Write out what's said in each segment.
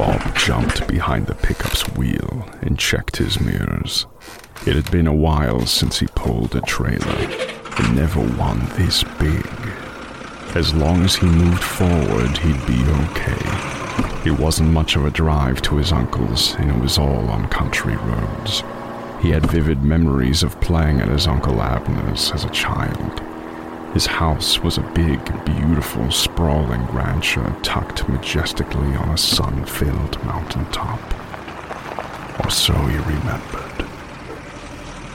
Bob jumped behind the pickup's wheel and checked his mirrors. It had been a while since he pulled a trailer, and never one this big. As long as he moved forward, he'd be okay. It wasn't much of a drive to his uncle's, and it was all on country roads. He had vivid memories of playing at his Uncle Abner's as a child. His house was a big, beautiful, sprawling rancher tucked majestically on a sun filled mountain top. Or so he remembered.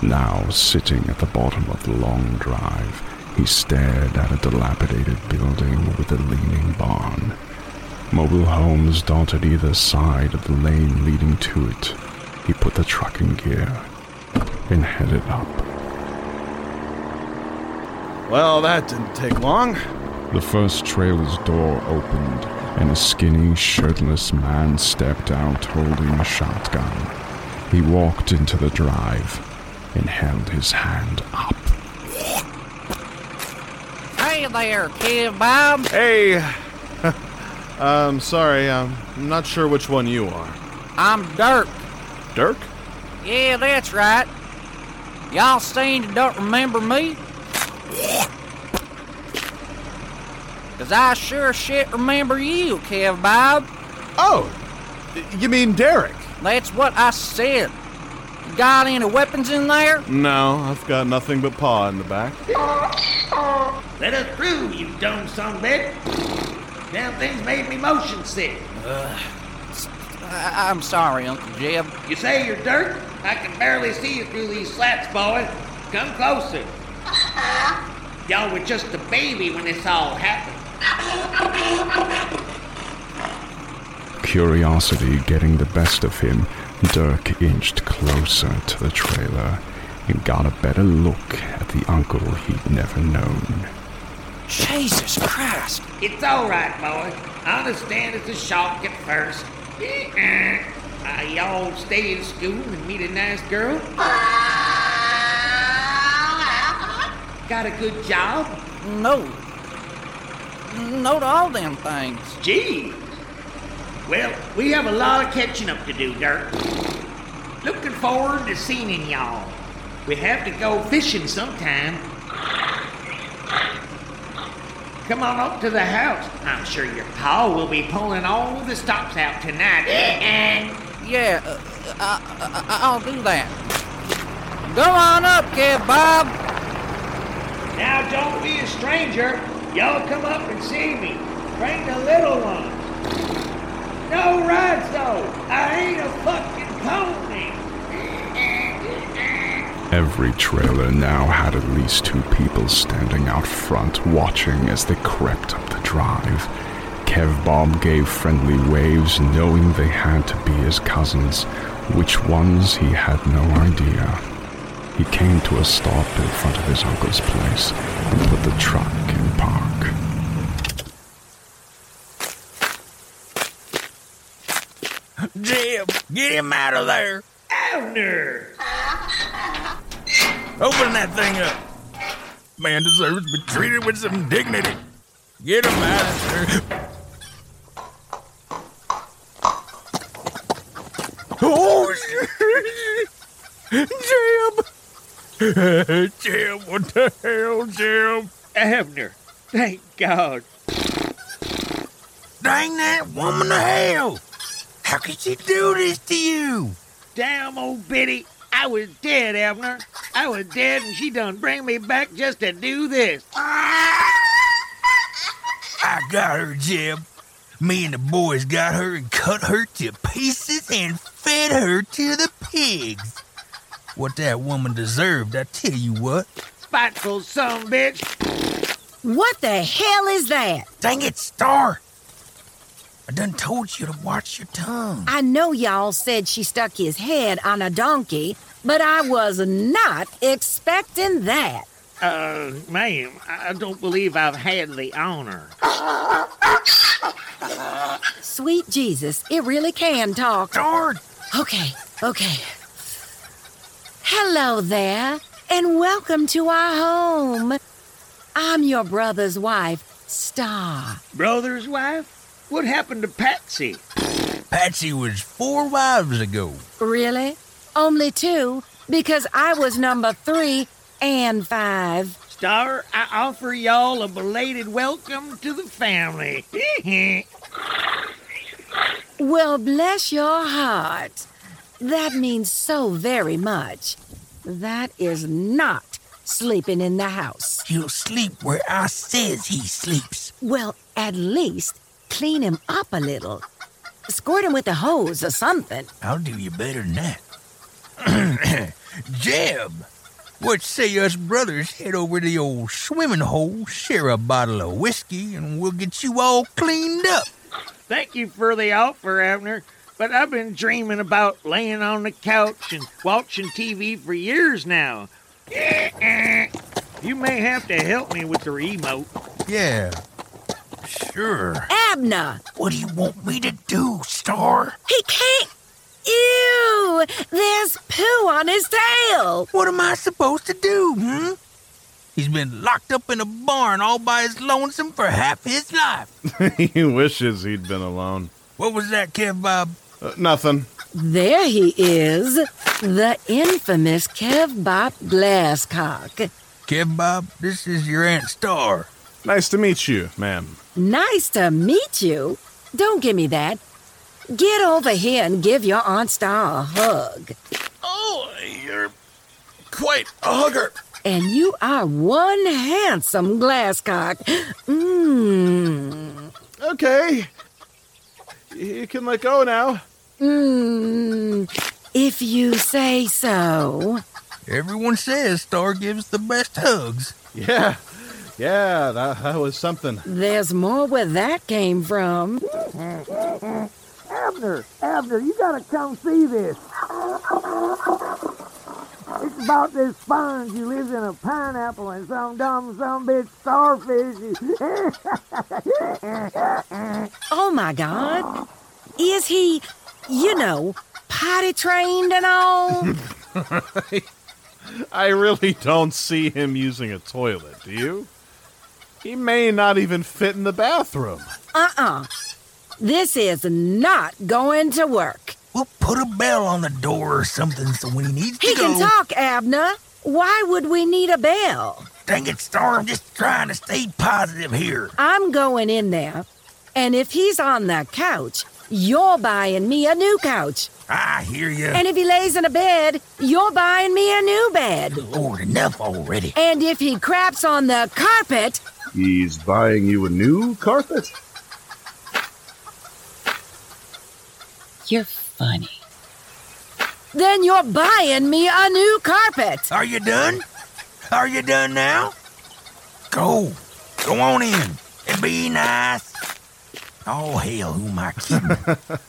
Now, sitting at the bottom of the long drive, he stared at a dilapidated building with a leaning barn. Mobile homes dotted either side of the lane leading to it. He put the truck in gear and headed up. Well, that didn't take long. The first trailer's door opened, and a skinny, shirtless man stepped out holding a shotgun. He walked into the drive and held his hand up. Hey there, Kev Bob. Hey. um, sorry, um, I'm not sure which one you are. I'm Dirk. Dirk? Yeah, that's right. Y'all seen and don't remember me? Cause I sure shit remember you, Kev Bob. Oh, you mean Derek? That's what I said. You got any weapons in there? No, I've got nothing but paw in the back. Let us through, you dumb son of a bitch. Damn thing's made me motion sick. I- I'm sorry, Uncle Jeb. You say you're dirt? I can barely see you through these slats, boy. Come closer. Y'all were just a baby when this all happened. Curiosity getting the best of him, Dirk inched closer to the trailer and got a better look at the uncle he'd never known. Jesus Christ. It's all right, boy. I understand it's a shock at first. Uh, y'all stay in school and meet a nice girl? Got a good job? No. No to all them things. Gee. Well, we have a lot of catching up to do, Dirk. Looking forward to seeing y'all. We have to go fishing sometime. Come on up to the house. I'm sure your pa will be pulling all the stops out tonight. And Yeah, uh, I, I, I'll do that. Go on up, Kev Bob. now don't be a stranger. Y'all come up and see me. Bring the little ones. No rides though. I ain't a fucking pony. Every trailer now had at least two people standing out front watching as they crept up the drive. Kev Bob gave friendly waves, knowing they had to be his cousins. Which ones, he had no idea. He came to a stop in front of his uncle's place and put the truck in park. Jim, get him out of there. Abner! Open that thing up. Man deserves to be treated with some dignity. Get him out of there. Oh, Jim! Jim, what the hell, Jim? Abner! Thank God. Dang that woman to hell! How could she do this to you? Damn old Biddy. I was dead, Abner. I was dead and she done bring me back just to do this. I got her, Jim. Me and the boys got her and cut her to pieces and fed her to the pigs. What that woman deserved, I tell you what. Spiteful son bitch. What the hell is that? Dang it, Star! I done told you to watch your tongue. I know y'all said she stuck his head on a donkey, but I was not expecting that. Uh, ma'am, I don't believe I've had the honor. Sweet Jesus, it really can talk. Star, Okay, okay. Hello there, and welcome to our home. I'm your brother's wife, Star. Brother's wife? What happened to Patsy? Patsy was four wives ago. Really? Only two? Because I was number three and five. Star, I offer y'all a belated welcome to the family. Well, bless your heart. That means so very much. That is not sleeping in the house. He'll sleep where I says he sleeps. Well, at least clean him up a little. Squirt him with a hose or something. I'll do you better than that. Jeb, what say us brothers head over to the old swimming hole, share a bottle of whiskey, and we'll get you all cleaned up. Thank you for the offer, Abner, but I've been dreaming about laying on the couch and watching TV for years now. You may have to help me with the remote. Yeah, sure. Abner! What do you want me to do, Star? He can't. Ew! There's poo on his tail! What am I supposed to do, hmm? He's been locked up in a barn all by his lonesome for half his life. he wishes he'd been alone. What was that, Kev Bob? Uh, nothing. There he is, the infamous Kev Bob Glasscock. Kev Bob, this is your Aunt Star. Nice to meet you, ma'am. Nice to meet you. Don't give me that. Get over here and give your Aunt Star a hug. Oh, you're quite a hugger. And you are one handsome glasscock. Mmm. Okay. You can let go now. Mmm. If you say so. Everyone says Star gives the best hugs. Yeah. Yeah, that, that was something. There's more where that came from. Abner, Abner, you gotta come see this. It's about this sponge who lives in a pineapple and some dumb some bitch starfish. Oh my god. Is he, you know, potty trained and all? I really don't see him using a toilet, do you? He may not even fit in the bathroom. Uh uh This is not going to work. We'll put a bell on the door or something so when he needs He to go. He can talk, Abner. Why would we need a bell? Dang it, Star, I'm just trying to stay positive here. I'm going in there, and if he's on the couch, you're buying me a new couch. I hear you. And if he lays in a bed, you're buying me a new bed. Lord, enough already. And if he craps on the carpet, He's buying you a new carpet? You're funny. then you're buying me a new carpet. Are you done? Are you done now? Go. Go on in and be nice. Oh, hell, who am I kidding?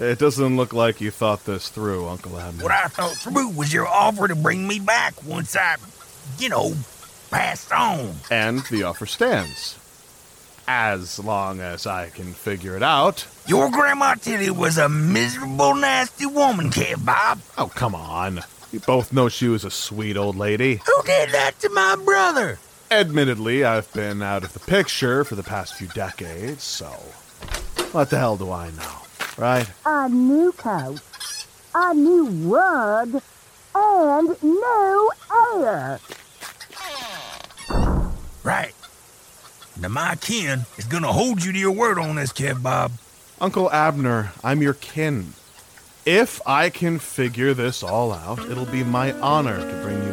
It doesn't look like you thought this through, Uncle Abner. what I thought through was your offer to bring me back once I, you know, passed on. And the offer stands. As long as I can figure it out. Your grandma Tilly was a miserable, nasty woman, Kev Bob. Oh, come on. We both know she was a sweet old lady. Who did that to my brother? Admittedly, I've been out of the picture for the past few decades, so what the hell do I know, right? A new coat, a new rug, and new air. Right. Now, my kin is gonna hold you to your word on this, Kev Bob. Uncle Abner, I'm your kin. If I can figure this all out, it'll be my honor to bring you